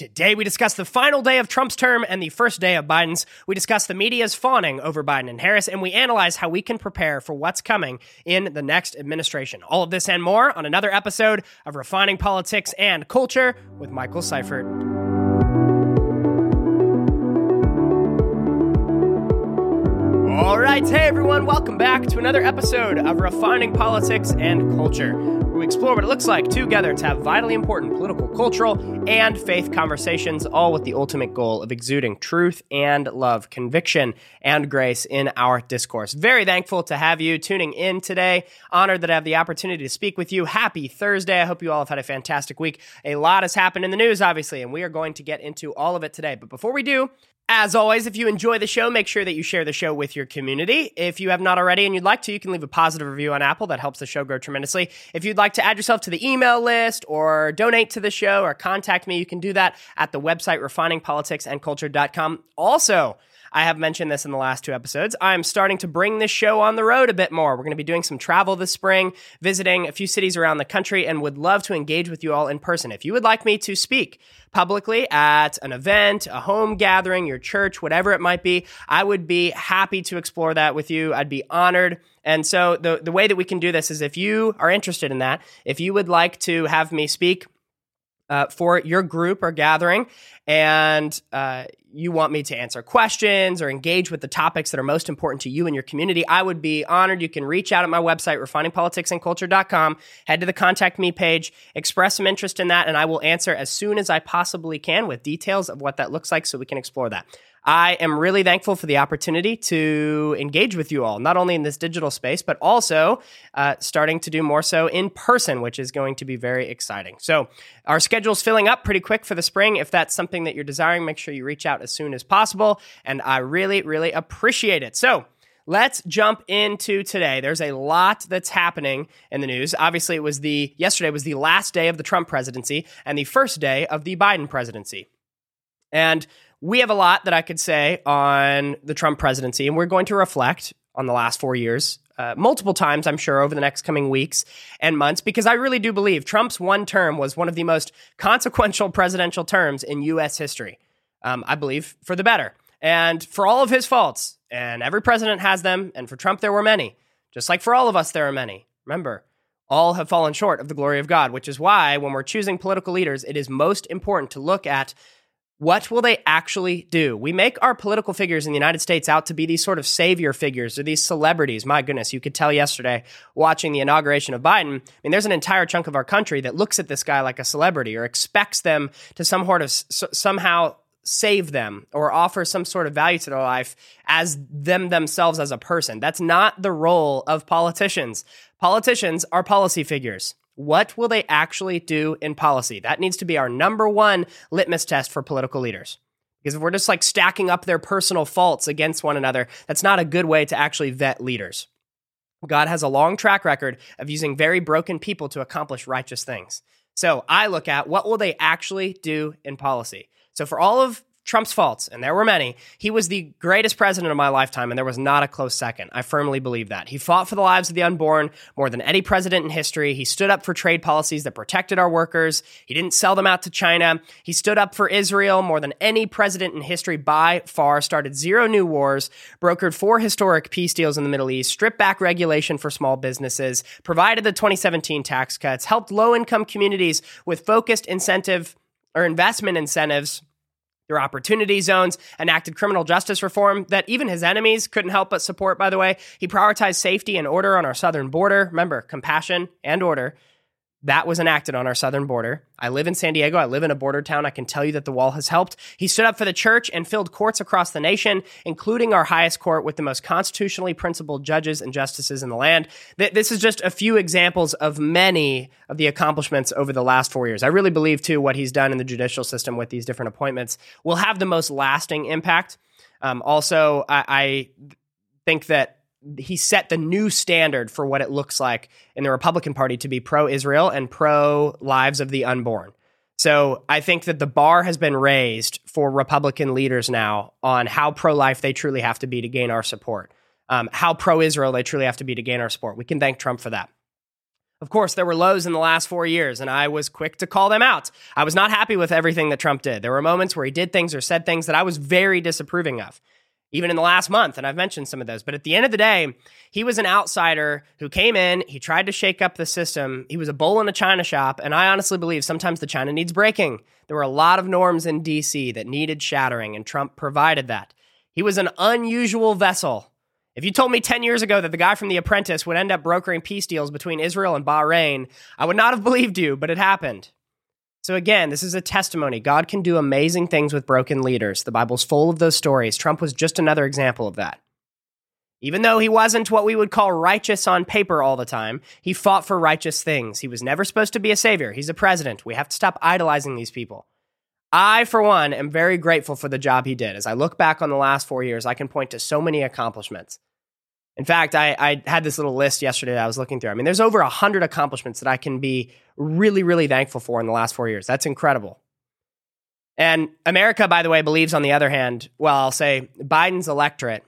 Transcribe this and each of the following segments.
Today, we discuss the final day of Trump's term and the first day of Biden's. We discuss the media's fawning over Biden and Harris, and we analyze how we can prepare for what's coming in the next administration. All of this and more on another episode of Refining Politics and Culture with Michael Seifert. All right, hey everyone, welcome back to another episode of Refining Politics and Culture we explore what it looks like together to have vitally important political, cultural, and faith conversations, all with the ultimate goal of exuding truth and love, conviction and grace in our discourse. Very thankful to have you tuning in today. Honored that I have the opportunity to speak with you. Happy Thursday. I hope you all have had a fantastic week. A lot has happened in the news, obviously, and we are going to get into all of it today. But before we do, as always, if you enjoy the show, make sure that you share the show with your community. If you have not already and you'd like to, you can leave a positive review on Apple. That helps the show grow tremendously. If you'd like to add yourself to the email list or donate to the show or contact me, you can do that at the website refiningpoliticsandculture.com. Also, I have mentioned this in the last two episodes. I'm starting to bring this show on the road a bit more. We're going to be doing some travel this spring, visiting a few cities around the country, and would love to engage with you all in person. If you would like me to speak publicly at an event, a home gathering, your church, whatever it might be, I would be happy to explore that with you. I'd be honored. And so the, the way that we can do this is if you are interested in that, if you would like to have me speak, uh, for your group or gathering, and uh, you want me to answer questions or engage with the topics that are most important to you and your community, I would be honored. You can reach out at my website, refiningpoliticsandculture.com, head to the contact me page, express some interest in that, and I will answer as soon as I possibly can with details of what that looks like so we can explore that. I am really thankful for the opportunity to engage with you all, not only in this digital space, but also uh, starting to do more so in person, which is going to be very exciting. So, our schedule's filling up pretty quick for the spring. If that's something that you're desiring, make sure you reach out as soon as possible. And I really, really appreciate it. So, Let's jump into today. There's a lot that's happening in the news. Obviously, it was the yesterday was the last day of the Trump presidency and the first day of the Biden presidency. And we have a lot that I could say on the Trump presidency, and we're going to reflect on the last four years uh, multiple times, I'm sure, over the next coming weeks and months, because I really do believe Trump's one term was one of the most consequential presidential terms in U.S. history. Um, I believe for the better. And for all of his faults, and every president has them, and for Trump, there were many, just like for all of us, there are many. Remember, all have fallen short of the glory of God, which is why when we're choosing political leaders, it is most important to look at what will they actually do? We make our political figures in the United States out to be these sort of savior figures or these celebrities. My goodness, you could tell yesterday watching the inauguration of Biden. I mean, there's an entire chunk of our country that looks at this guy like a celebrity or expects them to some sort of somehow save them or offer some sort of value to their life as them themselves as a person. That's not the role of politicians. Politicians are policy figures. What will they actually do in policy? That needs to be our number one litmus test for political leaders. Because if we're just like stacking up their personal faults against one another, that's not a good way to actually vet leaders. God has a long track record of using very broken people to accomplish righteous things. So I look at what will they actually do in policy. So for all of Trump's faults, and there were many, he was the greatest president of my lifetime, and there was not a close second. I firmly believe that. He fought for the lives of the unborn more than any president in history. He stood up for trade policies that protected our workers. He didn't sell them out to China. He stood up for Israel more than any president in history by far, started zero new wars, brokered four historic peace deals in the Middle East, stripped back regulation for small businesses, provided the 2017 tax cuts, helped low income communities with focused incentive or investment incentives their opportunity zones, enacted criminal justice reform that even his enemies couldn't help but support, by the way. He prioritized safety and order on our southern border. Remember, compassion and order. That was enacted on our southern border. I live in San Diego. I live in a border town. I can tell you that the wall has helped. He stood up for the church and filled courts across the nation, including our highest court with the most constitutionally principled judges and justices in the land. This is just a few examples of many of the accomplishments over the last four years. I really believe, too, what he's done in the judicial system with these different appointments will have the most lasting impact. Um, also, I, I think that he set the new standard for what it looks like in the Republican Party to be pro Israel and pro lives of the unborn. So I think that the bar has been raised for Republican leaders now on how pro life they truly have to be to gain our support, um, how pro Israel they truly have to be to gain our support. We can thank Trump for that. Of course, there were lows in the last four years, and I was quick to call them out. I was not happy with everything that Trump did. There were moments where he did things or said things that I was very disapproving of, even in the last month, and I've mentioned some of those. But at the end of the day, he was an outsider who came in, he tried to shake up the system. He was a bull in a china shop, and I honestly believe sometimes the china needs breaking. There were a lot of norms in DC that needed shattering, and Trump provided that. He was an unusual vessel if you told me 10 years ago that the guy from The Apprentice would end up brokering peace deals between Israel and Bahrain, I would not have believed you, but it happened. So, again, this is a testimony. God can do amazing things with broken leaders. The Bible's full of those stories. Trump was just another example of that. Even though he wasn't what we would call righteous on paper all the time, he fought for righteous things. He was never supposed to be a savior. He's a president. We have to stop idolizing these people. I, for one, am very grateful for the job he did. As I look back on the last four years, I can point to so many accomplishments. In fact, I, I had this little list yesterday that I was looking through. I mean, there's over 100 accomplishments that I can be really, really thankful for in the last four years. That's incredible. And America, by the way, believes, on the other hand, well, I'll say Biden's electorate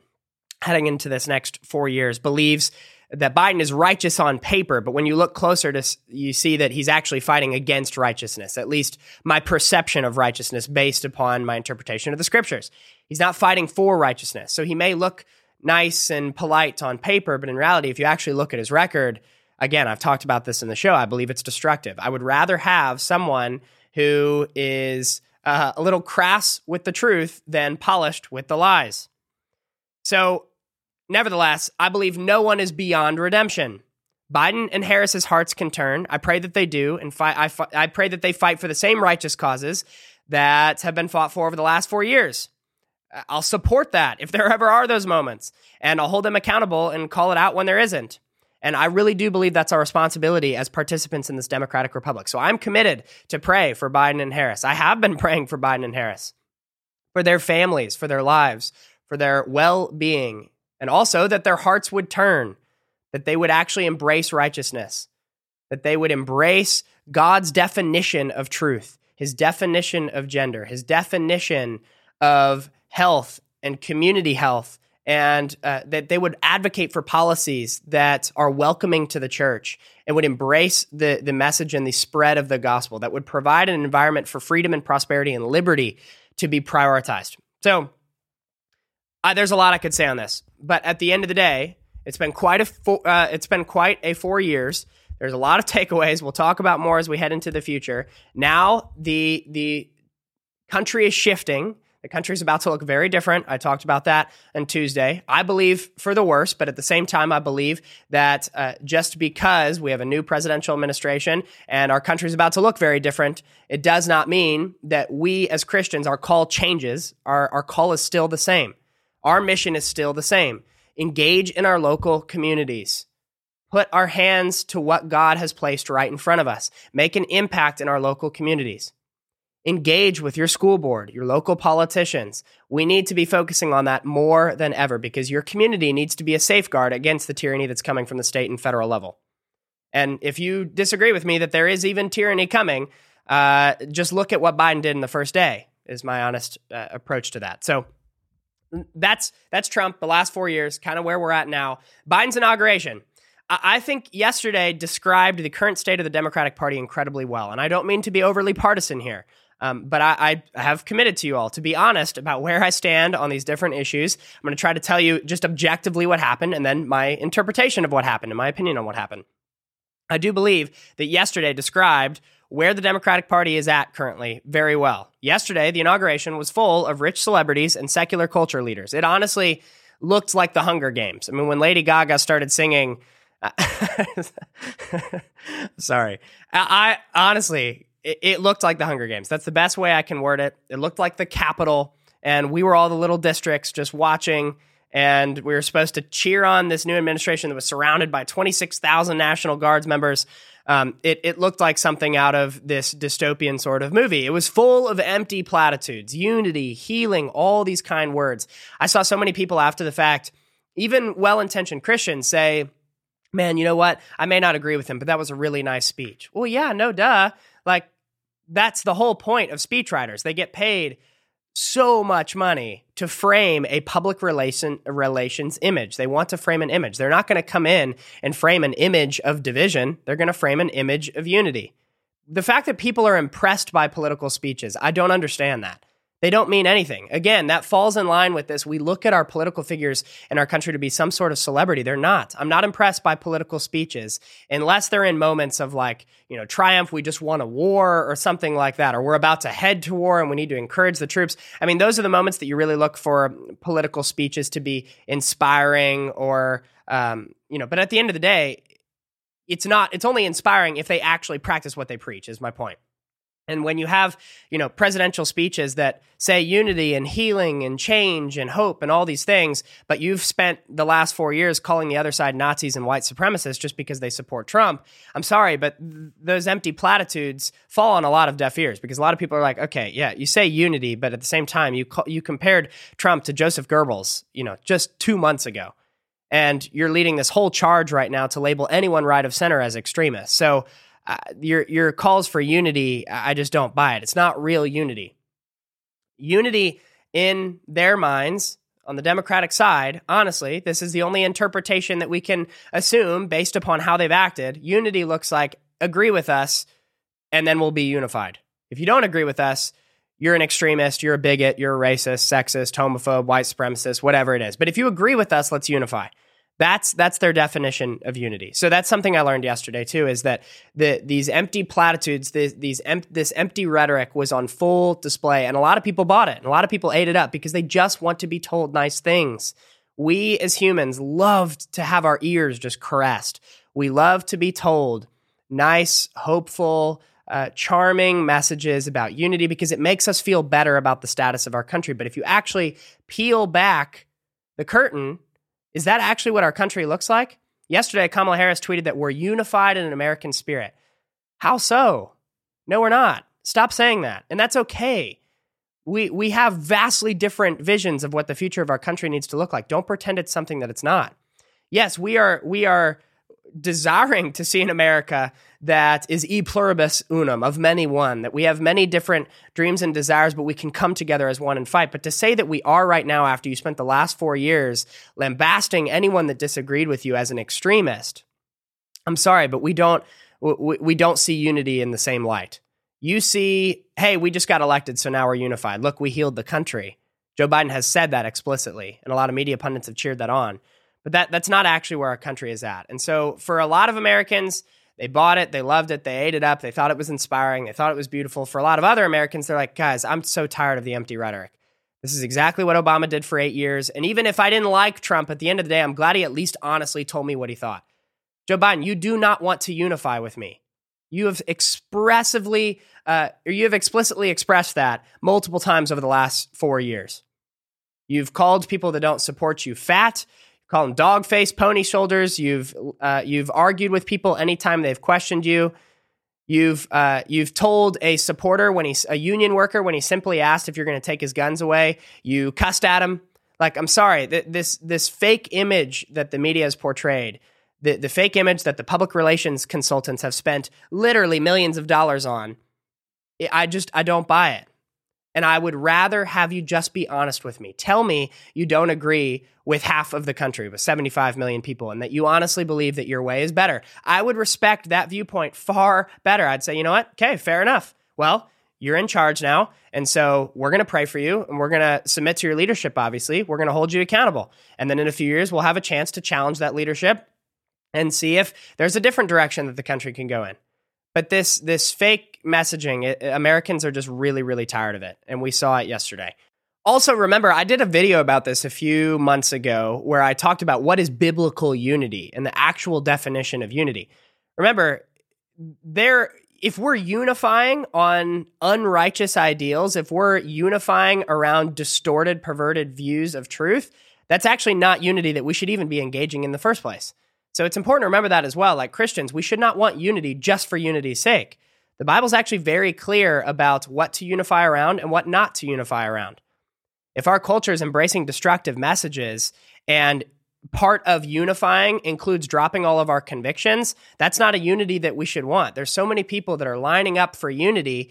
heading into this next four years believes that Biden is righteous on paper, but when you look closer to you see that he's actually fighting against righteousness. At least my perception of righteousness based upon my interpretation of the scriptures. He's not fighting for righteousness. So he may look nice and polite on paper, but in reality if you actually look at his record, again, I've talked about this in the show, I believe it's destructive. I would rather have someone who is uh, a little crass with the truth than polished with the lies. So Nevertheless, I believe no one is beyond redemption. Biden and Harris's hearts can turn. I pray that they do, and fight, I, I pray that they fight for the same righteous causes that have been fought for over the last four years. I'll support that if there ever are those moments, and I'll hold them accountable and call it out when there isn't. And I really do believe that's our responsibility as participants in this democratic republic. So I'm committed to pray for Biden and Harris. I have been praying for Biden and Harris, for their families, for their lives, for their well being and also that their hearts would turn, that they would actually embrace righteousness, that they would embrace God's definition of truth, his definition of gender, his definition of health and community health, and uh, that they would advocate for policies that are welcoming to the church and would embrace the, the message and the spread of the gospel, that would provide an environment for freedom and prosperity and liberty to be prioritized. So, there's a lot I could say on this, but at the end of the day, it's been quite a four, uh, it's been quite a four years. There's a lot of takeaways. We'll talk about more as we head into the future. Now the the country is shifting. The country is about to look very different. I talked about that on Tuesday. I believe for the worse, but at the same time, I believe that uh, just because we have a new presidential administration and our country is about to look very different, it does not mean that we as Christians, our call changes. Our, our call is still the same. Our mission is still the same engage in our local communities. Put our hands to what God has placed right in front of us. Make an impact in our local communities. Engage with your school board, your local politicians. We need to be focusing on that more than ever because your community needs to be a safeguard against the tyranny that's coming from the state and federal level. And if you disagree with me that there is even tyranny coming, uh, just look at what Biden did in the first day, is my honest uh, approach to that. So, that's that's Trump. The last four years, kind of where we're at now. Biden's inauguration. I think yesterday described the current state of the Democratic Party incredibly well, and I don't mean to be overly partisan here. Um, but I, I, have committed to you all to be honest about where I stand on these different issues. I'm going to try to tell you just objectively what happened and then my interpretation of what happened and my opinion on what happened. I do believe that yesterday described where the Democratic Party is at currently very well. Yesterday, the inauguration was full of rich celebrities and secular culture leaders. It honestly looked like the Hunger Games. I mean, when Lady Gaga started singing, sorry, I, I honestly, it, it looked like the Hunger Games. That's the best way I can word it. It looked like the Capitol, and we were all the little districts just watching and we were supposed to cheer on this new administration that was surrounded by 26,000 National Guards members um, it, it looked like something out of this dystopian sort of movie. It was full of empty platitudes, unity, healing, all these kind words. I saw so many people after the fact, even well intentioned Christians, say, Man, you know what? I may not agree with him, but that was a really nice speech. Well, yeah, no duh. Like, that's the whole point of speechwriters. They get paid so much money to frame a public relation, relations image. They want to frame an image. They're not going to come in and frame an image of division. They're going to frame an image of unity. The fact that people are impressed by political speeches, I don't understand that. They don't mean anything. Again, that falls in line with this. We look at our political figures in our country to be some sort of celebrity. They're not. I'm not impressed by political speeches unless they're in moments of like, you know, triumph, we just won a war or something like that, or we're about to head to war and we need to encourage the troops. I mean, those are the moments that you really look for political speeches to be inspiring or, um, you know, but at the end of the day, it's not, it's only inspiring if they actually practice what they preach, is my point. And when you have, you know, presidential speeches that say unity and healing and change and hope and all these things, but you've spent the last four years calling the other side Nazis and white supremacists just because they support Trump, I'm sorry, but th- those empty platitudes fall on a lot of deaf ears because a lot of people are like, okay, yeah, you say unity, but at the same time, you you compared Trump to Joseph Goebbels, you know, just two months ago, and you're leading this whole charge right now to label anyone right of center as extremist. So uh, your your calls for unity, I just don't buy it. It's not real unity. Unity in their minds on the Democratic side, honestly, this is the only interpretation that we can assume based upon how they've acted. Unity looks like agree with us and then we'll be unified. If you don't agree with us, you're an extremist, you're a bigot, you're a racist, sexist, homophobe, white supremacist, whatever it is. But if you agree with us, let's unify. That's that's their definition of unity. So that's something I learned yesterday too. Is that the these empty platitudes, the, these em- this empty rhetoric was on full display, and a lot of people bought it, and a lot of people ate it up because they just want to be told nice things. We as humans loved to have our ears just caressed. We love to be told nice, hopeful, uh, charming messages about unity because it makes us feel better about the status of our country. But if you actually peel back the curtain is that actually what our country looks like? Yesterday, Kamala Harris tweeted that we're unified in an American spirit. How so? No, we're not. Stop saying that. And that's okay. We, we have vastly different visions of what the future of our country needs to look like. Don't pretend it's something that it's not. Yes, we are, we are desiring to see an America that is e pluribus unum, of many one, that we have many different dreams and desires, but we can come together as one and fight. But to say that we are right now, after you spent the last four years lambasting anyone that disagreed with you as an extremist, I'm sorry, but we don't we, we don't see unity in the same light. You see, hey, we just got elected, so now we're unified. Look, we healed the country. Joe Biden has said that explicitly, and a lot of media pundits have cheered that on. But that that's not actually where our country is at. And so for a lot of Americans, they bought it, they loved it, they ate it up, they thought it was inspiring, they thought it was beautiful. For a lot of other Americans, they're like, guys, I'm so tired of the empty rhetoric. This is exactly what Obama did for eight years. And even if I didn't like Trump, at the end of the day, I'm glad he at least honestly told me what he thought. Joe Biden, you do not want to unify with me. You have expressively, uh, or you have explicitly expressed that multiple times over the last four years. You've called people that don't support you fat call them dog face, pony shoulders. You've uh, you've argued with people anytime they've questioned you. You've uh, you've told a supporter when he's a union worker when he simply asked if you're going to take his guns away. You cussed at him. Like I'm sorry, th- this this fake image that the media has portrayed, the the fake image that the public relations consultants have spent literally millions of dollars on. I just I don't buy it. And I would rather have you just be honest with me. Tell me you don't agree with half of the country, with 75 million people, and that you honestly believe that your way is better. I would respect that viewpoint far better. I'd say, you know what? Okay, fair enough. Well, you're in charge now. And so we're going to pray for you and we're going to submit to your leadership, obviously. We're going to hold you accountable. And then in a few years, we'll have a chance to challenge that leadership and see if there's a different direction that the country can go in. But this this fake messaging, it, Americans are just really really tired of it, and we saw it yesterday. Also, remember, I did a video about this a few months ago where I talked about what is biblical unity and the actual definition of unity. Remember, there if we're unifying on unrighteous ideals, if we're unifying around distorted, perverted views of truth, that's actually not unity that we should even be engaging in the first place. So it's important to remember that as well. Like Christians, we should not want unity just for unity's sake. The Bible's actually very clear about what to unify around and what not to unify around. If our culture is embracing destructive messages and part of unifying includes dropping all of our convictions, that's not a unity that we should want. There's so many people that are lining up for unity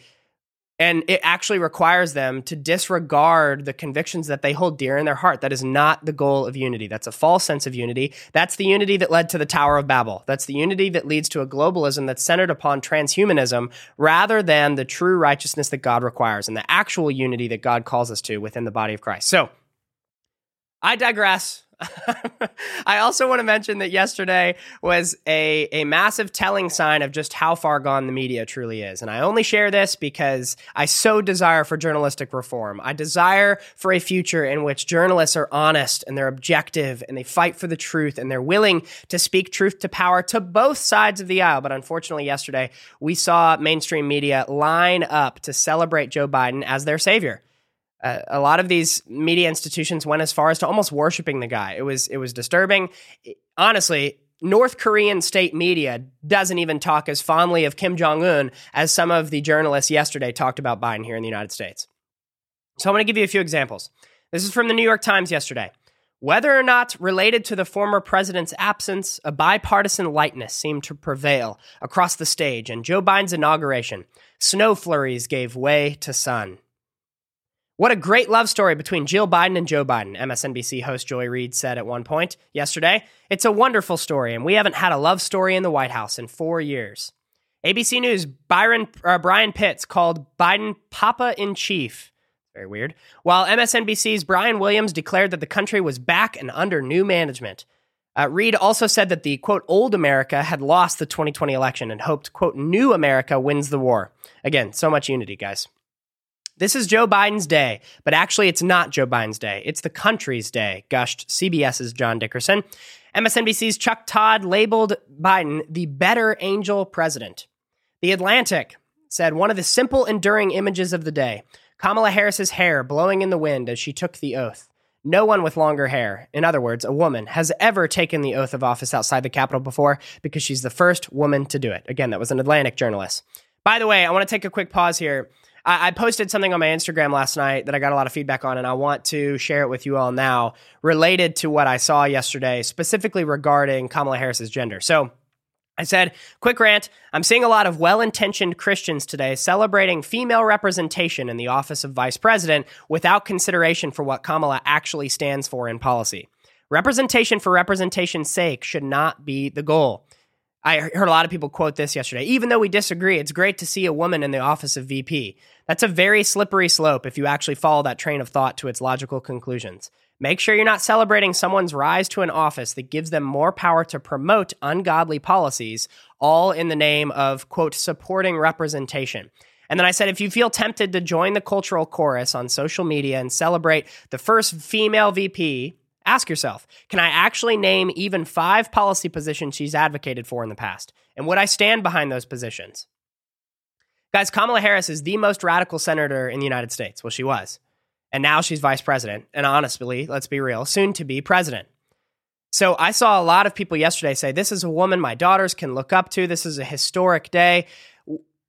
And it actually requires them to disregard the convictions that they hold dear in their heart. That is not the goal of unity. That's a false sense of unity. That's the unity that led to the Tower of Babel. That's the unity that leads to a globalism that's centered upon transhumanism rather than the true righteousness that God requires and the actual unity that God calls us to within the body of Christ. So, I digress. I also want to mention that yesterday was a, a massive telling sign of just how far gone the media truly is. And I only share this because I so desire for journalistic reform. I desire for a future in which journalists are honest and they're objective and they fight for the truth and they're willing to speak truth to power to both sides of the aisle. But unfortunately, yesterday we saw mainstream media line up to celebrate Joe Biden as their savior. A lot of these media institutions went as far as to almost worshiping the guy. It was it was disturbing. Honestly, North Korean state media doesn't even talk as fondly of Kim Jong Un as some of the journalists yesterday talked about Biden here in the United States. So I'm going to give you a few examples. This is from the New York Times yesterday. Whether or not related to the former president's absence, a bipartisan lightness seemed to prevail across the stage, and Joe Biden's inauguration, snow flurries gave way to sun. What a great love story between Jill Biden and Joe Biden, MSNBC host Joy Reid said at one point yesterday. It's a wonderful story, and we haven't had a love story in the White House in four years. ABC News Byron uh, Brian Pitts called Biden Papa in Chief. Very weird. While MSNBC's Brian Williams declared that the country was back and under new management. Uh, Reid also said that the quote old America had lost the 2020 election and hoped quote new America wins the war. Again, so much unity, guys. This is Joe Biden's day, but actually, it's not Joe Biden's day. It's the country's day, gushed CBS's John Dickerson. MSNBC's Chuck Todd labeled Biden the better angel president. The Atlantic said one of the simple, enduring images of the day Kamala Harris's hair blowing in the wind as she took the oath. No one with longer hair, in other words, a woman, has ever taken the oath of office outside the Capitol before because she's the first woman to do it. Again, that was an Atlantic journalist. By the way, I want to take a quick pause here. I, I posted something on my Instagram last night that I got a lot of feedback on, and I want to share it with you all now related to what I saw yesterday, specifically regarding Kamala Harris's gender. So, I said, quick rant. I'm seeing a lot of well intentioned Christians today celebrating female representation in the office of vice president without consideration for what Kamala actually stands for in policy. Representation for representation's sake should not be the goal. I heard a lot of people quote this yesterday. Even though we disagree, it's great to see a woman in the office of VP. That's a very slippery slope if you actually follow that train of thought to its logical conclusions. Make sure you're not celebrating someone's rise to an office that gives them more power to promote ungodly policies, all in the name of, quote, supporting representation. And then I said, if you feel tempted to join the cultural chorus on social media and celebrate the first female VP, Ask yourself can I actually name even five policy positions she's advocated for in the past? And would I stand behind those positions? Guys, Kamala Harris is the most radical senator in the United States. Well, she was. And now she's vice president. And honestly, let's be real, soon to be president. So I saw a lot of people yesterday say, This is a woman my daughters can look up to. This is a historic day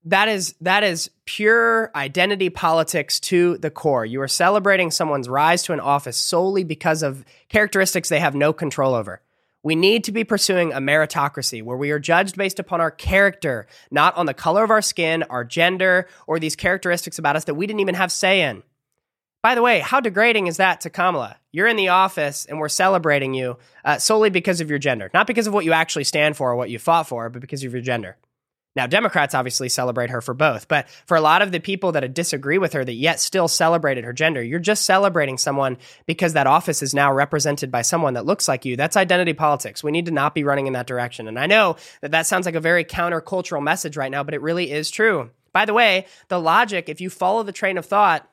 that is that is pure identity politics to the core. You are celebrating someone's rise to an office solely because of characteristics they have no control over. We need to be pursuing a meritocracy where we are judged based upon our character, not on the color of our skin, our gender, or these characteristics about us that we didn't even have say in. By the way, how degrading is that to Kamala? You're in the office and we're celebrating you uh, solely because of your gender, not because of what you actually stand for or what you fought for, but because of your gender. Now, Democrats obviously celebrate her for both, but for a lot of the people that disagree with her that yet still celebrated her gender, you're just celebrating someone because that office is now represented by someone that looks like you. That's identity politics. We need to not be running in that direction. And I know that that sounds like a very countercultural message right now, but it really is true. By the way, the logic, if you follow the train of thought,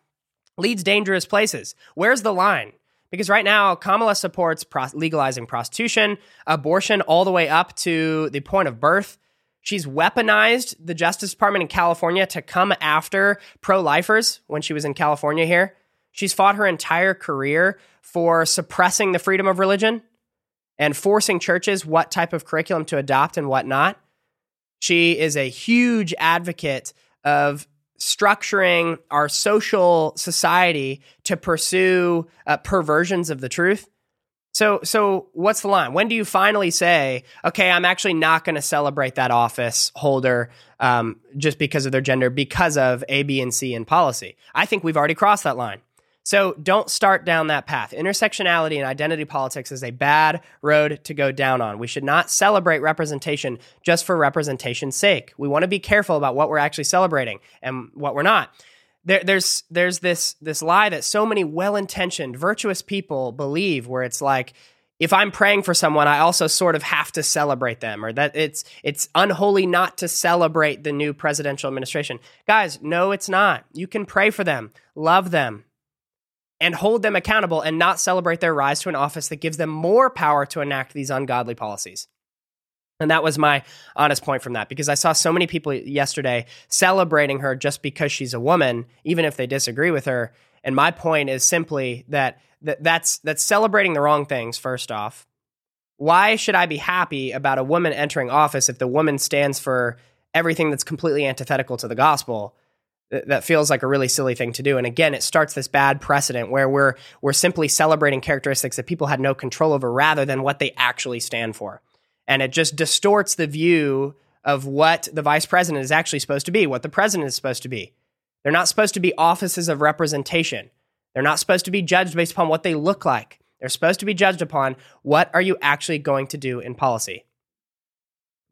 leads dangerous places. Where's the line? Because right now, Kamala supports legalizing prostitution, abortion, all the way up to the point of birth. She's weaponized the Justice Department in California to come after pro lifers when she was in California here. She's fought her entire career for suppressing the freedom of religion and forcing churches what type of curriculum to adopt and what not. She is a huge advocate of structuring our social society to pursue uh, perversions of the truth. So, so what's the line? When do you finally say, okay, I'm actually not going to celebrate that office holder um, just because of their gender, because of A, B, and C in policy? I think we've already crossed that line. So don't start down that path. Intersectionality and identity politics is a bad road to go down on. We should not celebrate representation just for representation's sake. We want to be careful about what we're actually celebrating and what we're not. There, there's there's this this lie that so many well-intentioned, virtuous people believe, where it's like, if I'm praying for someone, I also sort of have to celebrate them, or that it's it's unholy not to celebrate the new presidential administration. Guys, no, it's not. You can pray for them, love them, and hold them accountable and not celebrate their rise to an office that gives them more power to enact these ungodly policies. And that was my honest point from that because I saw so many people yesterday celebrating her just because she's a woman, even if they disagree with her. And my point is simply that, that that's that's celebrating the wrong things first off. Why should I be happy about a woman entering office if the woman stands for everything that's completely antithetical to the gospel? that feels like a really silly thing to do. And again, it starts this bad precedent where we're we're simply celebrating characteristics that people had no control over rather than what they actually stand for. And it just distorts the view of what the vice president is actually supposed to be, what the president is supposed to be. They're not supposed to be offices of representation. They're not supposed to be judged based upon what they look like. They're supposed to be judged upon what are you actually going to do in policy.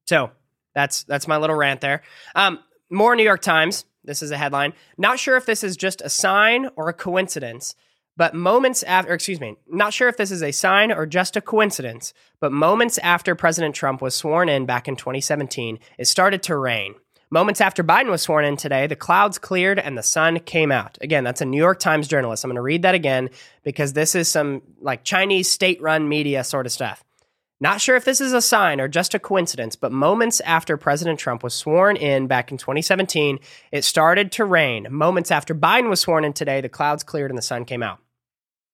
So that's that's my little rant there. Um, more New York Times. This is a headline. Not sure if this is just a sign or a coincidence, but moments after, excuse me, not sure if this is a sign or just a coincidence, but moments after President Trump was sworn in back in 2017, it started to rain. Moments after Biden was sworn in today, the clouds cleared and the sun came out. Again, that's a New York Times journalist. I'm going to read that again because this is some like Chinese state run media sort of stuff. Not sure if this is a sign or just a coincidence, but moments after President Trump was sworn in back in 2017, it started to rain. Moments after Biden was sworn in today, the clouds cleared and the sun came out.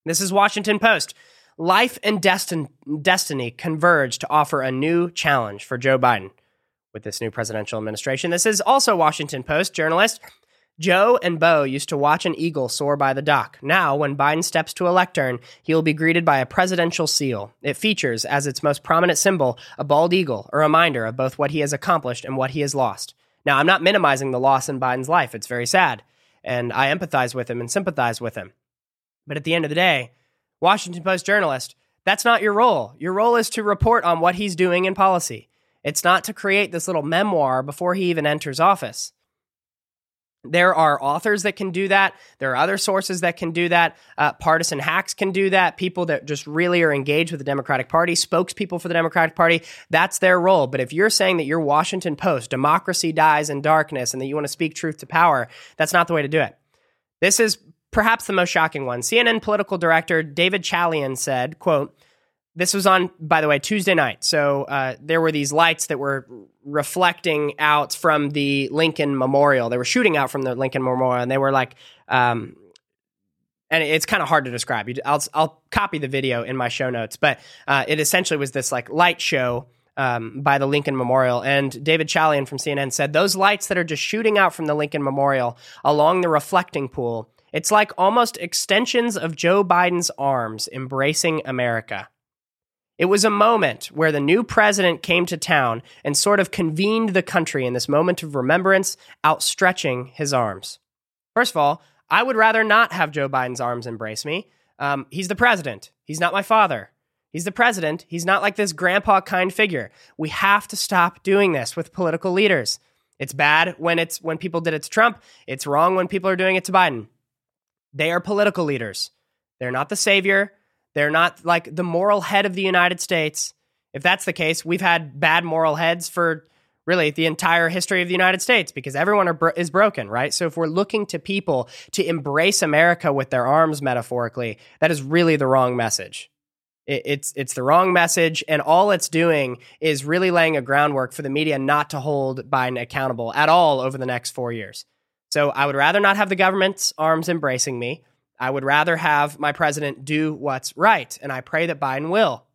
This is Washington Post. Life and destin- destiny converge to offer a new challenge for Joe Biden with this new presidential administration. This is also Washington Post journalist Joe and Bo used to watch an eagle soar by the dock. Now, when Biden steps to a lectern, he will be greeted by a presidential seal. It features, as its most prominent symbol, a bald eagle, a reminder of both what he has accomplished and what he has lost. Now, I'm not minimizing the loss in Biden's life. It's very sad, and I empathize with him and sympathize with him. But at the end of the day, Washington Post journalist, that's not your role. Your role is to report on what he's doing in policy. It's not to create this little memoir before he even enters office. There are authors that can do that. There are other sources that can do that. Uh, partisan hacks can do that. People that just really are engaged with the Democratic Party, spokespeople for the Democratic Party, that's their role. But if you're saying that you're Washington Post, democracy dies in darkness, and that you want to speak truth to power, that's not the way to do it. This is perhaps the most shocking one. CNN political director David Chalian said, quote, this was on, by the way, Tuesday night. So uh, there were these lights that were reflecting out from the Lincoln Memorial. They were shooting out from the Lincoln Memorial, and they were like, um, and it's kind of hard to describe. I'll I'll copy the video in my show notes, but uh, it essentially was this like light show. Um, by the Lincoln Memorial. And David Chalian from CNN said those lights that are just shooting out from the Lincoln Memorial along the reflecting pool, it's like almost extensions of Joe Biden's arms embracing America. It was a moment where the new president came to town and sort of convened the country in this moment of remembrance, outstretching his arms. First of all, I would rather not have Joe Biden's arms embrace me. Um, he's the president. He's not my father. He's the president. He's not like this grandpa kind figure. We have to stop doing this with political leaders. It's bad when it's when people did it to Trump. It's wrong when people are doing it to Biden. They are political leaders. They're not the savior. They're not like the moral head of the United States. If that's the case, we've had bad moral heads for really the entire history of the United States because everyone bro- is broken, right? So if we're looking to people to embrace America with their arms metaphorically, that is really the wrong message. It, it's it's the wrong message, and all it's doing is really laying a groundwork for the media not to hold Biden accountable at all over the next four years. So I would rather not have the government's arms embracing me. I would rather have my president do what's right, and I pray that Biden will.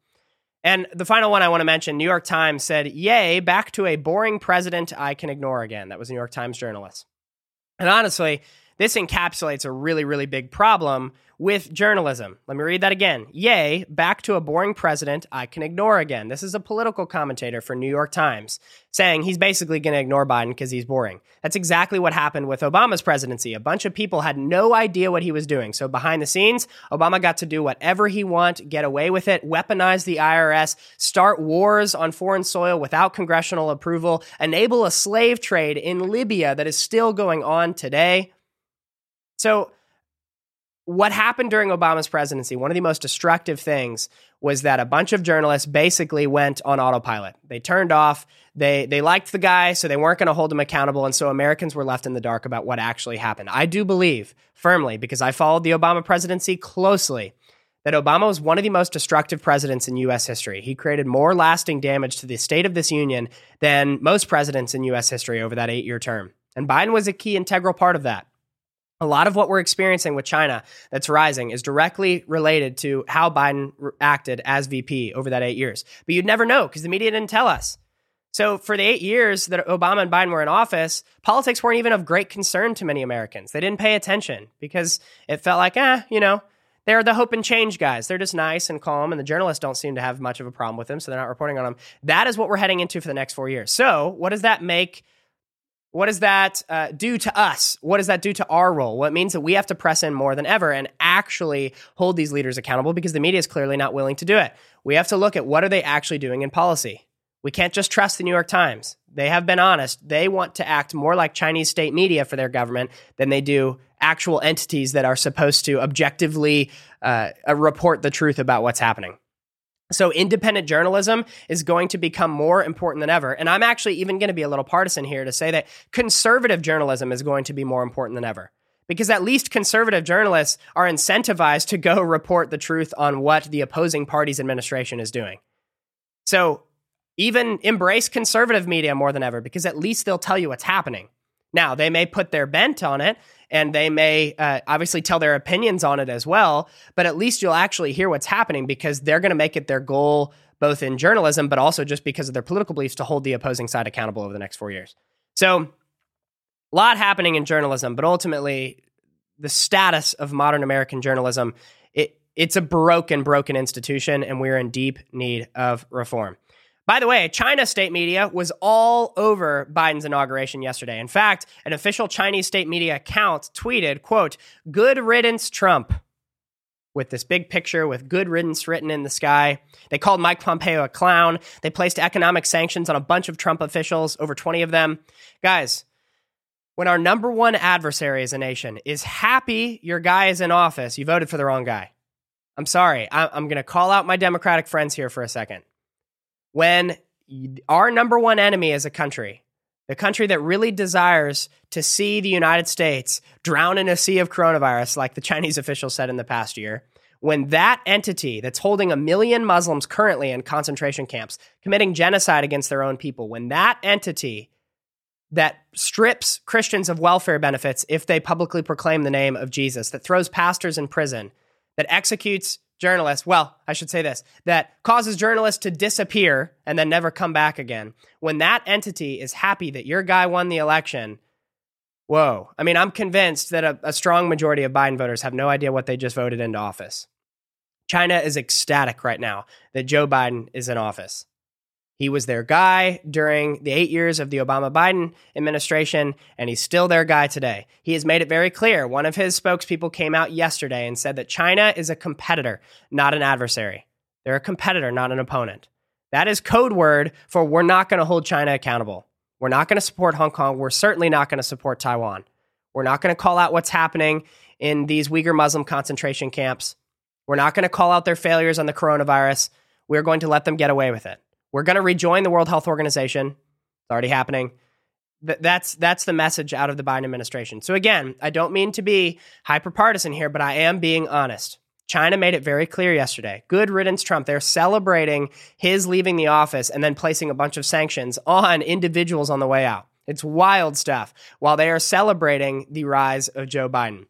And the final one I want to mention New York Times said, Yay, back to a boring president I can ignore again. That was New York Times journalist. And honestly, this encapsulates a really, really big problem with journalism. Let me read that again. Yay, back to a boring president I can ignore again. This is a political commentator for New York Times saying he's basically going to ignore Biden because he's boring. That's exactly what happened with Obama's presidency. A bunch of people had no idea what he was doing. So behind the scenes, Obama got to do whatever he want, get away with it, weaponize the IRS, start wars on foreign soil without congressional approval, enable a slave trade in Libya that is still going on today. So what happened during Obama's presidency, one of the most destructive things was that a bunch of journalists basically went on autopilot. They turned off, they they liked the guy, so they weren't going to hold him accountable and so Americans were left in the dark about what actually happened. I do believe firmly because I followed the Obama presidency closely that Obama was one of the most destructive presidents in US history. He created more lasting damage to the state of this union than most presidents in US history over that 8-year term. And Biden was a key integral part of that a lot of what we're experiencing with China that's rising is directly related to how Biden acted as VP over that eight years. But you'd never know because the media didn't tell us. So, for the eight years that Obama and Biden were in office, politics weren't even of great concern to many Americans. They didn't pay attention because it felt like, eh, you know, they're the hope and change guys. They're just nice and calm, and the journalists don't seem to have much of a problem with them, so they're not reporting on them. That is what we're heading into for the next four years. So, what does that make? What does that uh, do to us? What does that do to our role? Well, it means that we have to press in more than ever and actually hold these leaders accountable because the media is clearly not willing to do it. We have to look at what are they actually doing in policy. We can't just trust the New York Times. They have been honest. They want to act more like Chinese state media for their government than they do actual entities that are supposed to objectively uh, report the truth about what's happening. So, independent journalism is going to become more important than ever. And I'm actually even going to be a little partisan here to say that conservative journalism is going to be more important than ever. Because at least conservative journalists are incentivized to go report the truth on what the opposing party's administration is doing. So, even embrace conservative media more than ever because at least they'll tell you what's happening. Now, they may put their bent on it and they may uh, obviously tell their opinions on it as well, but at least you'll actually hear what's happening because they're going to make it their goal, both in journalism, but also just because of their political beliefs, to hold the opposing side accountable over the next four years. So, a lot happening in journalism, but ultimately, the status of modern American journalism, it, it's a broken, broken institution, and we're in deep need of reform. By the way, China state media was all over Biden's inauguration yesterday. In fact, an official Chinese state media account tweeted, quote, good riddance Trump with this big picture with good riddance written in the sky. They called Mike Pompeo a clown. They placed economic sanctions on a bunch of Trump officials, over 20 of them. Guys, when our number one adversary as a nation is happy your guy is in office, you voted for the wrong guy. I'm sorry. I'm going to call out my Democratic friends here for a second when our number one enemy as a country, the country that really desires to see the United States drown in a sea of coronavirus, like the Chinese official said in the past year, when that entity that's holding a million Muslims currently in concentration camps, committing genocide against their own people, when that entity that strips Christians of welfare benefits if they publicly proclaim the name of Jesus, that throws pastors in prison, that executes journalists, well, I should say this, that causes journalists to disappear and then never come back again. When that entity is happy that your guy won the election, whoa. I mean, I'm convinced that a, a strong majority of Biden voters have no idea what they just voted into office. China is ecstatic right now that Joe Biden is in office. He was their guy during the eight years of the Obama Biden administration, and he's still their guy today. He has made it very clear. One of his spokespeople came out yesterday and said that China is a competitor, not an adversary. They're a competitor, not an opponent. That is code word for we're not going to hold China accountable. We're not going to support Hong Kong. We're certainly not going to support Taiwan. We're not going to call out what's happening in these Uyghur Muslim concentration camps. We're not going to call out their failures on the coronavirus. We're going to let them get away with it. We're going to rejoin the World Health Organization. It's already happening. That's that's the message out of the Biden administration. So again, I don't mean to be hyperpartisan here, but I am being honest. China made it very clear yesterday. Good riddance, Trump. They're celebrating his leaving the office and then placing a bunch of sanctions on individuals on the way out. It's wild stuff while they are celebrating the rise of Joe Biden.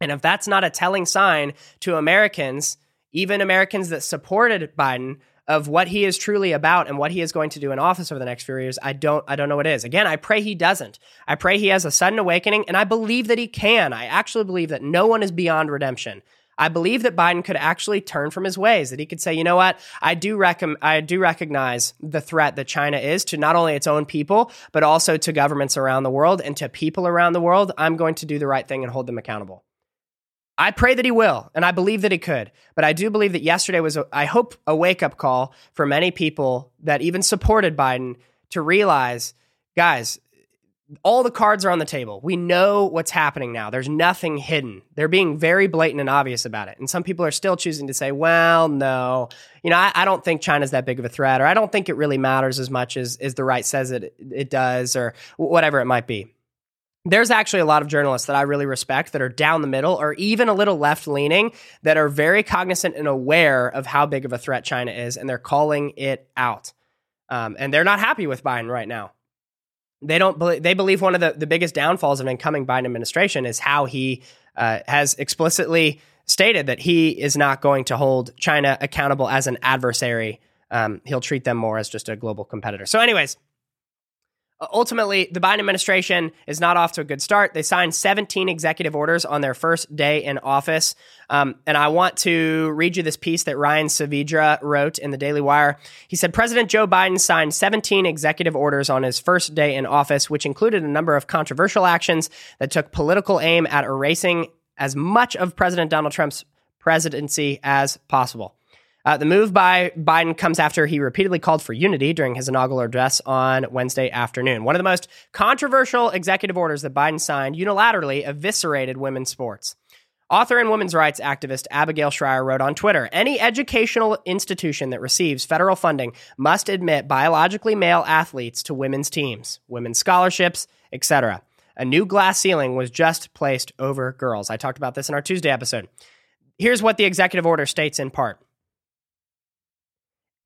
And if that's not a telling sign to Americans, even Americans that supported Biden, of what he is truly about and what he is going to do in office over the next few years, I don't I don't know what it is. Again, I pray he doesn't. I pray he has a sudden awakening and I believe that he can. I actually believe that no one is beyond redemption. I believe that Biden could actually turn from his ways, that he could say, you know what, I do rec- I do recognize the threat that China is to not only its own people, but also to governments around the world and to people around the world. I'm going to do the right thing and hold them accountable. I pray that he will, and I believe that he could. But I do believe that yesterday was, a, I hope, a wake up call for many people that even supported Biden to realize, guys, all the cards are on the table. We know what's happening now. There's nothing hidden. They're being very blatant and obvious about it. And some people are still choosing to say, well, no, you know, I, I don't think China's that big of a threat, or I don't think it really matters as much as, as the right says it, it does, or whatever it might be there's actually a lot of journalists that I really respect that are down the middle or even a little left leaning that are very cognizant and aware of how big of a threat China is, and they're calling it out. Um, and they're not happy with Biden right now. They don't. They believe one of the, the biggest downfalls of an incoming Biden administration is how he uh, has explicitly stated that he is not going to hold China accountable as an adversary. Um, he'll treat them more as just a global competitor. So, anyways, ultimately, the Biden administration is not off to a good start. They signed 17 executive orders on their first day in office. Um, and I want to read you this piece that Ryan Saavedra wrote in the Daily Wire. He said President Joe Biden signed 17 executive orders on his first day in office, which included a number of controversial actions that took political aim at erasing as much of President Donald Trump's presidency as possible. Uh, the move by Biden comes after he repeatedly called for unity during his inaugural address on Wednesday afternoon. One of the most controversial executive orders that Biden signed unilaterally eviscerated women's sports. Author and women's rights activist Abigail Shrier wrote on Twitter Any educational institution that receives federal funding must admit biologically male athletes to women's teams, women's scholarships, etc. A new glass ceiling was just placed over girls. I talked about this in our Tuesday episode. Here's what the executive order states in part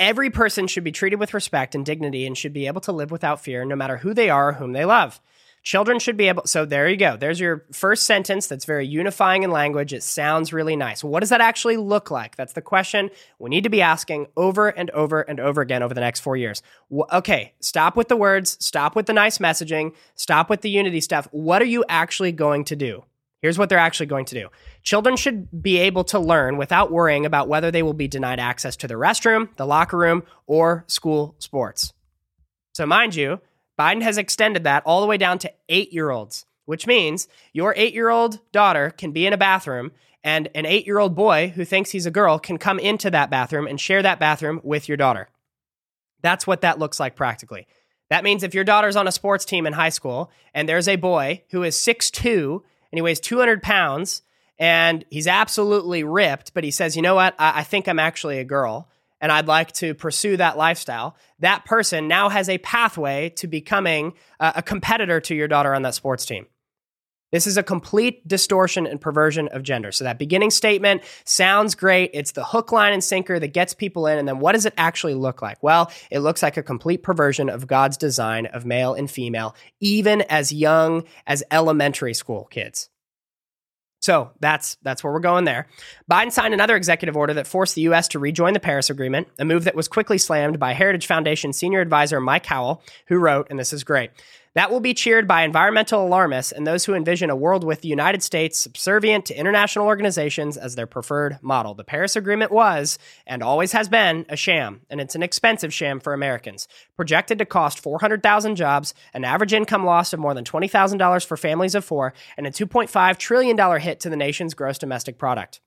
Every person should be treated with respect and dignity and should be able to live without fear, no matter who they are or whom they love. Children should be able. So there you go. There's your first sentence that's very unifying in language. It sounds really nice. What does that actually look like? That's the question we need to be asking over and over and over again over the next four years. Okay, stop with the words, stop with the nice messaging, stop with the unity stuff. What are you actually going to do? Here's what they're actually going to do. Children should be able to learn without worrying about whether they will be denied access to the restroom, the locker room, or school sports. So, mind you, Biden has extended that all the way down to eight year olds, which means your eight year old daughter can be in a bathroom and an eight year old boy who thinks he's a girl can come into that bathroom and share that bathroom with your daughter. That's what that looks like practically. That means if your daughter's on a sports team in high school and there's a boy who is 6'2 and he weighs 200 pounds and he's absolutely ripped, but he says, you know what? I, I think I'm actually a girl and I'd like to pursue that lifestyle. That person now has a pathway to becoming a, a competitor to your daughter on that sports team. This is a complete distortion and perversion of gender. So that beginning statement sounds great. It's the hook, line, and sinker that gets people in. And then what does it actually look like? Well, it looks like a complete perversion of God's design of male and female, even as young as elementary school kids. So that's that's where we're going there. Biden signed another executive order that forced the U.S. to rejoin the Paris Agreement, a move that was quickly slammed by Heritage Foundation senior advisor Mike Howell, who wrote, and this is great. That will be cheered by environmental alarmists and those who envision a world with the United States subservient to international organizations as their preferred model. The Paris Agreement was, and always has been, a sham, and it's an expensive sham for Americans. Projected to cost 400,000 jobs, an average income loss of more than $20,000 for families of four, and a $2.5 trillion hit to the nation's gross domestic product.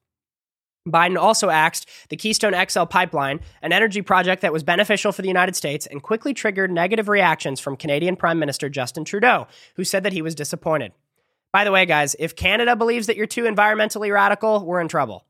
Biden also axed the Keystone XL pipeline, an energy project that was beneficial for the United States and quickly triggered negative reactions from Canadian Prime Minister Justin Trudeau, who said that he was disappointed. By the way, guys, if Canada believes that you're too environmentally radical, we're in trouble.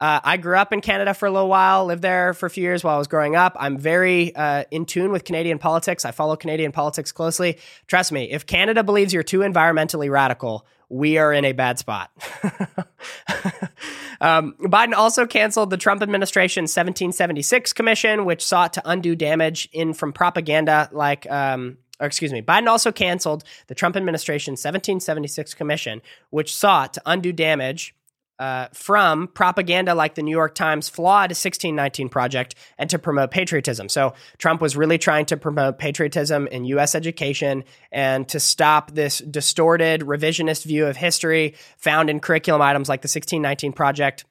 Uh, I grew up in Canada for a little while, lived there for a few years while I was growing up. I'm very uh, in tune with Canadian politics. I follow Canadian politics closely. Trust me, if Canada believes you're too environmentally radical, we are in a bad spot. um, Biden also canceled the Trump administration's 1776 commission, which sought to undo damage in from propaganda like. Um, excuse me, Biden also canceled the Trump administration's 1776 commission, which sought to undo damage uh, from propaganda like the New York Times flawed 1619 Project and to promote patriotism. So Trump was really trying to promote patriotism in U.S. education and to stop this distorted revisionist view of history found in curriculum items like the 1619 Project.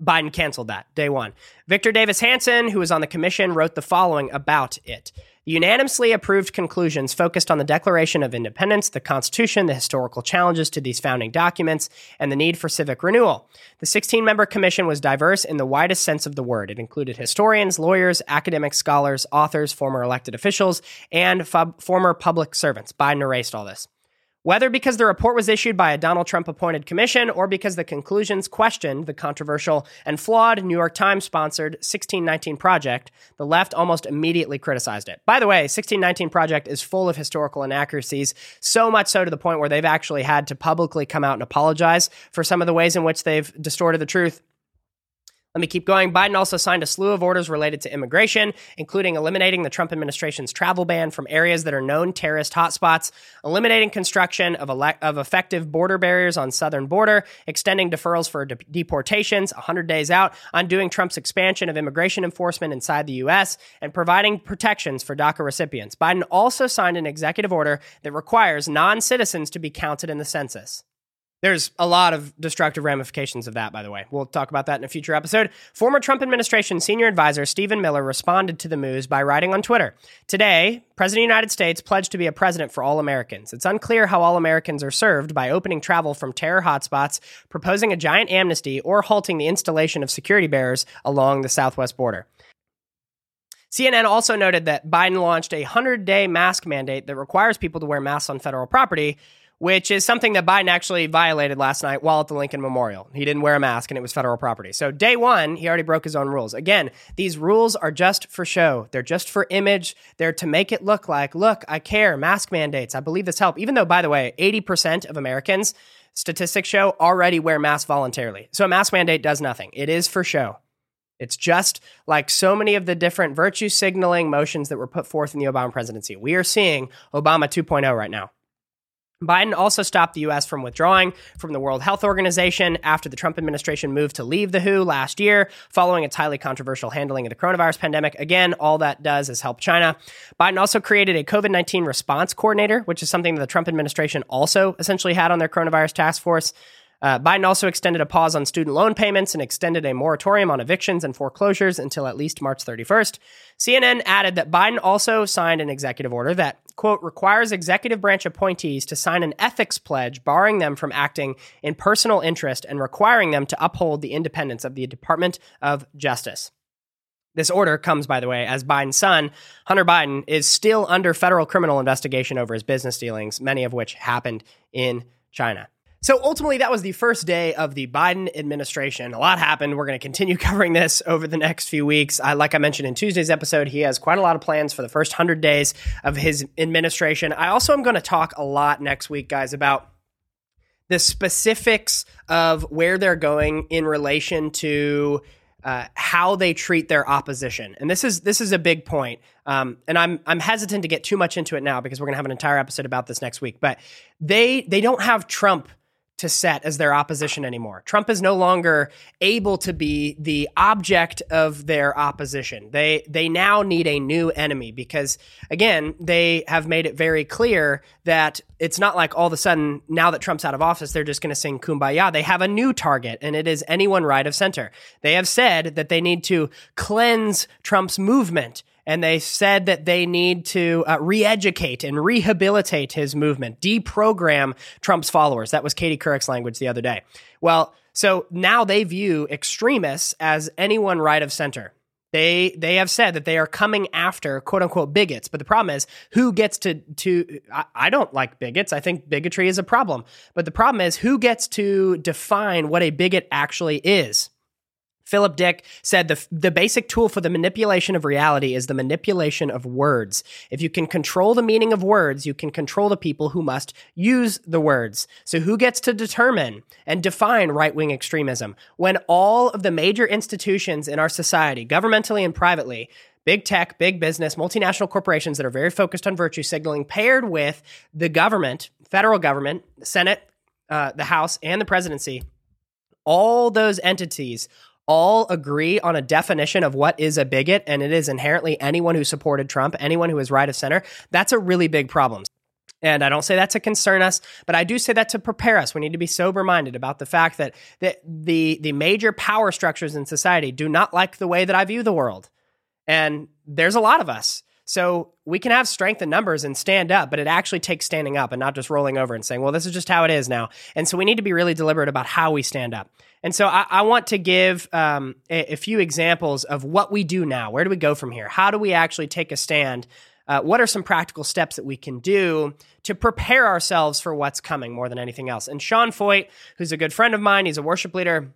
Biden canceled that day one. Victor Davis Hanson, who was on the commission, wrote the following about it unanimously approved conclusions focused on the Declaration of Independence, the Constitution, the historical challenges to these founding documents, and the need for civic renewal. The 16 member commission was diverse in the widest sense of the word. It included historians, lawyers, academic scholars, authors, former elected officials, and former public servants. Biden erased all this. Whether because the report was issued by a Donald Trump appointed commission or because the conclusions questioned the controversial and flawed New York Times sponsored 1619 Project, the left almost immediately criticized it. By the way, 1619 Project is full of historical inaccuracies, so much so to the point where they've actually had to publicly come out and apologize for some of the ways in which they've distorted the truth. Let me keep going. Biden also signed a slew of orders related to immigration, including eliminating the Trump administration's travel ban from areas that are known terrorist hotspots, eliminating construction of, ele- of effective border barriers on southern border, extending deferrals for de- deportations 100 days out, undoing Trump's expansion of immigration enforcement inside the U.S., and providing protections for DACA recipients. Biden also signed an executive order that requires non citizens to be counted in the census. There's a lot of destructive ramifications of that, by the way. We'll talk about that in a future episode. Former Trump administration senior advisor Stephen Miller responded to the moves by writing on Twitter Today, President of the United States pledged to be a president for all Americans. It's unclear how all Americans are served by opening travel from terror hotspots, proposing a giant amnesty, or halting the installation of security barriers along the southwest border. CNN also noted that Biden launched a 100 day mask mandate that requires people to wear masks on federal property which is something that Biden actually violated last night while at the Lincoln Memorial. He didn't wear a mask and it was federal property. So, day one, he already broke his own rules. Again, these rules are just for show, they're just for image. They're to make it look like, look, I care, mask mandates. I believe this help. Even though, by the way, 80% of Americans, statistics show, already wear masks voluntarily. So, a mask mandate does nothing, it is for show. It's just like so many of the different virtue signaling motions that were put forth in the Obama presidency. We are seeing Obama 2.0 right now. Biden also stopped the U.S. from withdrawing from the World Health Organization after the Trump administration moved to leave the WHO last year, following its highly controversial handling of the coronavirus pandemic. Again, all that does is help China. Biden also created a COVID 19 response coordinator, which is something that the Trump administration also essentially had on their coronavirus task force. Uh, Biden also extended a pause on student loan payments and extended a moratorium on evictions and foreclosures until at least March 31st. CNN added that Biden also signed an executive order that, quote, requires executive branch appointees to sign an ethics pledge barring them from acting in personal interest and requiring them to uphold the independence of the Department of Justice. This order comes, by the way, as Biden's son, Hunter Biden, is still under federal criminal investigation over his business dealings, many of which happened in China. So ultimately, that was the first day of the Biden administration. A lot happened. We're going to continue covering this over the next few weeks. Uh, like I mentioned in Tuesday's episode, he has quite a lot of plans for the first 100 days of his administration. I also am going to talk a lot next week, guys, about the specifics of where they're going in relation to uh, how they treat their opposition, and this is this is a big point. Um, and I'm I'm hesitant to get too much into it now because we're going to have an entire episode about this next week. But they they don't have Trump to set as their opposition anymore. Trump is no longer able to be the object of their opposition. They they now need a new enemy because again, they have made it very clear that it's not like all of a sudden now that Trump's out of office they're just going to sing kumbaya. They have a new target and it is anyone right of center. They have said that they need to cleanse Trump's movement and they said that they need to uh, re-educate and rehabilitate his movement, deprogram Trump's followers. That was Katie Couric's language the other day. Well, so now they view extremists as anyone right of center. They they have said that they are coming after quote unquote bigots, but the problem is who gets to to I, I, don't like bigots. I think bigotry is a problem, but the problem is who gets to define what a bigot actually is. Philip Dick said the, the basic tool for the manipulation of reality is the manipulation of words. If you can control the meaning of words, you can control the people who must use the words. So, who gets to determine and define right wing extremism? When all of the major institutions in our society, governmentally and privately, big tech, big business, multinational corporations that are very focused on virtue signaling, paired with the government, federal government, the Senate, uh, the House, and the presidency all those entities all agree on a definition of what is a bigot, and it is inherently anyone who supported Trump, anyone who is right of center, that's a really big problem. And I don't say that to concern us, but I do say that to prepare us. We need to be sober minded about the fact that, the, the major power structures in society do not like the way that I view the world. And there's a lot of us. So we can have strength in numbers and stand up, but it actually takes standing up and not just rolling over and saying, well, this is just how it is now. And so we need to be really deliberate about how we stand up. And so I, I want to give um, a, a, few examples of what we do now. Where do we go from here? How do we actually take a stand uh, what are some practical steps that we can do to prepare ourselves for what's coming more than anything else? And Sean Feucht, who's a good friend of mine, he's a worship leader.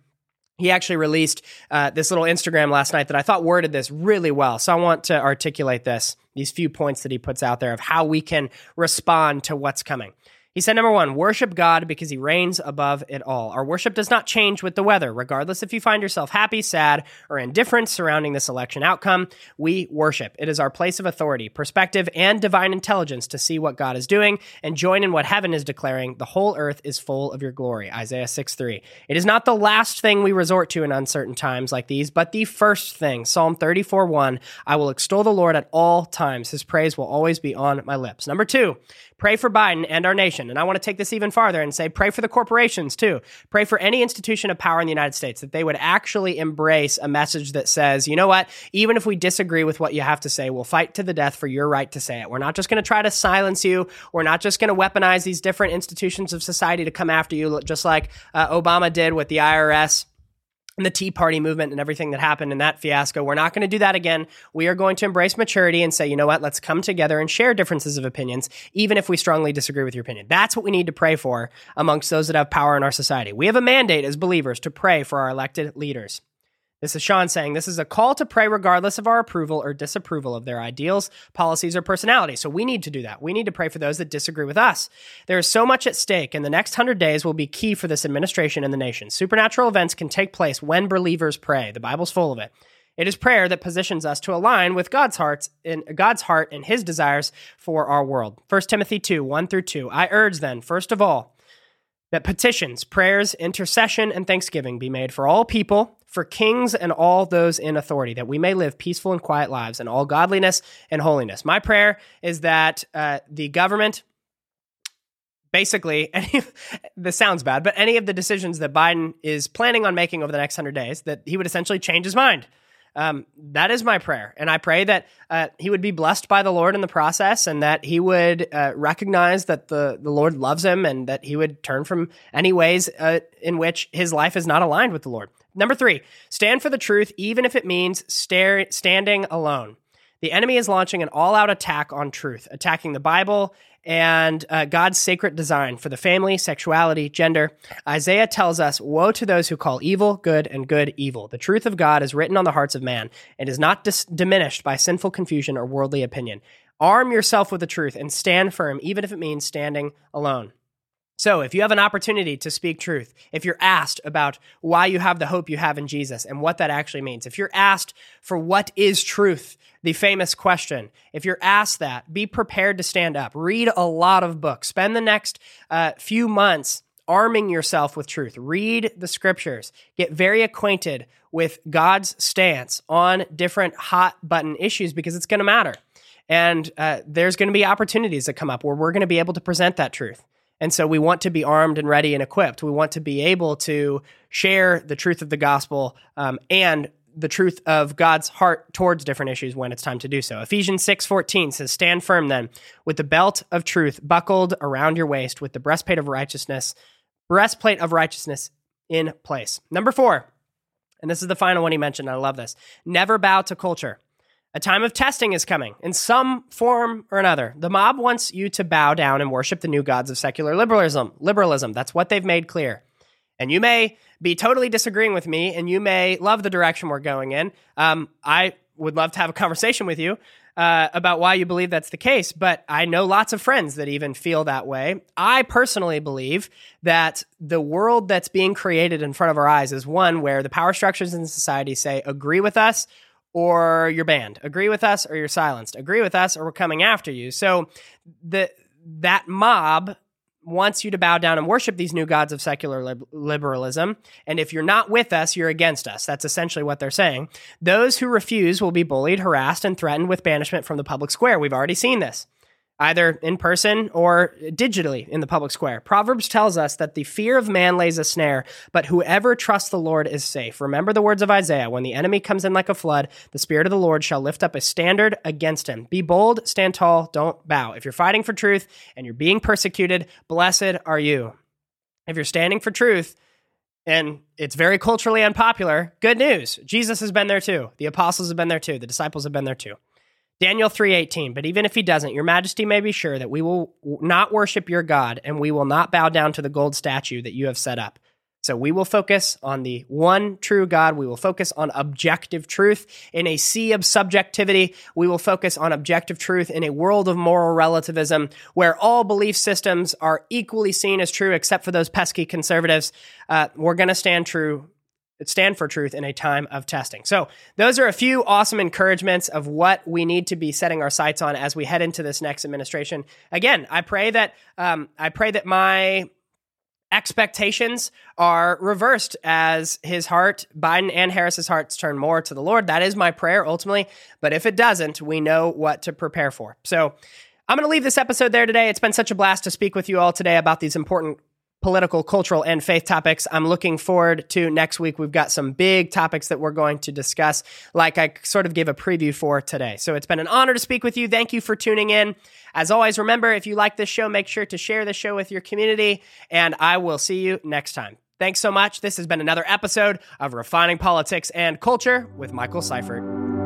He actually released uh, this little Instagram last night that I thought worded this really well. So I want to articulate this, these few points that he puts out there of how we can respond to what's coming. He said, number one, worship God because he reigns above it all. Our worship does not change with the weather. Regardless if you find yourself happy, sad, or indifferent surrounding this election outcome, we worship. It is our place of authority, perspective, and divine intelligence to see what God is doing and join in what heaven is declaring. The whole earth is full of your glory. Isaiah 6 3. It is not the last thing we resort to in uncertain times like these, but the first thing. Psalm 34 1. I will extol the Lord at all times. His praise will always be on my lips. Number two, Pray for Biden and our nation. And I want to take this even farther and say pray for the corporations too. Pray for any institution of power in the United States that they would actually embrace a message that says, you know what, even if we disagree with what you have to say, we'll fight to the death for your right to say it. We're not just going to try to silence you. We're not just going to weaponize these different institutions of society to come after you, just like uh, Obama did with the IRS and the Tea Party movement and everything that happened in that fiasco. We're not going to do that again. We are going to embrace maturity and say, you know what, let's come together and share differences of opinions, even if we strongly disagree with your opinion. That's what we need to pray for amongst those that have power in our society. We have a mandate as believers to pray for our elected leaders. This is Sean saying this is a call to pray regardless of our approval or disapproval of their ideals, policies, or personality. So we need to do that. We need to pray for those that disagree with us. There is so much at stake, and the next hundred days will be key for this administration and the nation. Supernatural events can take place when believers pray. The Bible's full of it. It is prayer that positions us to align with God's hearts in God's heart and his desires for our world. 1 Timothy 2, 1 through 2. I urge then, first of all, that petitions, prayers, intercession, and thanksgiving be made for all people for kings and all those in authority, that we may live peaceful and quiet lives in all godliness and holiness. My prayer is that uh, the government, basically, any, this sounds bad, but any of the decisions that Biden is planning on making over the next 100 days, that he would essentially change his mind. Um, that is my prayer. And I pray that uh, he would be blessed by the Lord in the process and that he would uh, recognize that the, the Lord loves him and that he would turn from any ways uh, in which his life is not aligned with the Lord. Number three, stand for the truth, even if it means stare, standing alone. The enemy is launching an all out attack on truth, attacking the Bible and uh, God's sacred design for the family, sexuality, gender. Isaiah tells us, Woe to those who call evil good and good evil. The truth of God is written on the hearts of man and is not dis- diminished by sinful confusion or worldly opinion. Arm yourself with the truth and stand firm, even if it means standing alone. So, if you have an opportunity to speak truth, if you're asked about why you have the hope you have in Jesus and what that actually means, if you're asked for what is truth, the famous question, if you're asked that, be prepared to stand up. Read a lot of books. Spend the next uh, few months arming yourself with truth. Read the scriptures. Get very acquainted with God's stance on different hot button issues because it's going to matter. And uh, there's going to be opportunities that come up where we're going to be able to present that truth. And so we want to be armed and ready and equipped. We want to be able to share the truth of the gospel um, and the truth of God's heart towards different issues when it's time to do so. Ephesians 6:14 says, "Stand firm then, with the belt of truth buckled around your waist, with the breastplate of righteousness, breastplate of righteousness in place." Number 4, and this is the final one he mentioned, I love this. Never bow to culture. A time of testing is coming in some form or another. The mob wants you to bow down and worship the new gods of secular liberalism. Liberalism, that's what they've made clear. And you may be totally disagreeing with me and you may love the direction we're going in. Um, I would love to have a conversation with you uh, about why you believe that's the case, but I know lots of friends that even feel that way. I personally believe that the world that's being created in front of our eyes is one where the power structures in society say, agree with us or you're banned. Agree with us or you're silenced. Agree with us or we're coming after you. So the that mob wants you to bow down and worship these new gods of secular lib- liberalism. And if you're not with us, you're against us. That's essentially what they're saying. Those who refuse will be bullied, harassed, and threatened with banishment from the public square. We've already seen this either in person or digitally in the public square. Proverbs tells us that the fear of man lays a snare, but whoever trusts the Lord is safe. Remember the words of Isaiah when the enemy comes in like a flood, the Spirit of the Lord shall lift up a standard against him. Be bold, stand tall, don't bow. If you're fighting for truth and you're being persecuted, blessed are you. If you're standing for truth, and it's very culturally unpopular. Good news. Jesus has been there too. The apostles have been there too. The disciples have been there too. Daniel 3:18 But even if he doesn't your majesty may be sure that we will not worship your god and we will not bow down to the gold statue that you have set up. So we will focus on the one true God. We will focus on objective truth in a sea of subjectivity. We will focus on objective truth in a world of moral relativism where all belief systems are equally seen as true except for those pesky conservatives. Uh, we're going to stand true stand for truth in a time of testing. So, those are a few awesome encouragements of what we need to be setting our sights on as we head into this next administration. Again, I pray that um, I pray that my expectations are reversed as his heart, Biden and Harris's hearts turn more to the Lord. That is my prayer ultimately. But if it doesn't, we know what to prepare for. So, I'm going to leave this episode there today. It's been such a blast to speak with you all today about these important political, cultural, and faith topics. I'm looking forward to next week. We've got some big topics that we're going to discuss, like I sort of gave a preview for today. So it's been an honor to speak with you. Thank you for tuning in. As always, remember if you like this show, make sure to share the show with your community, and I will see you next time. Thanks so much. This has been another episode of Refining Politics and Culture with Michael Seifert.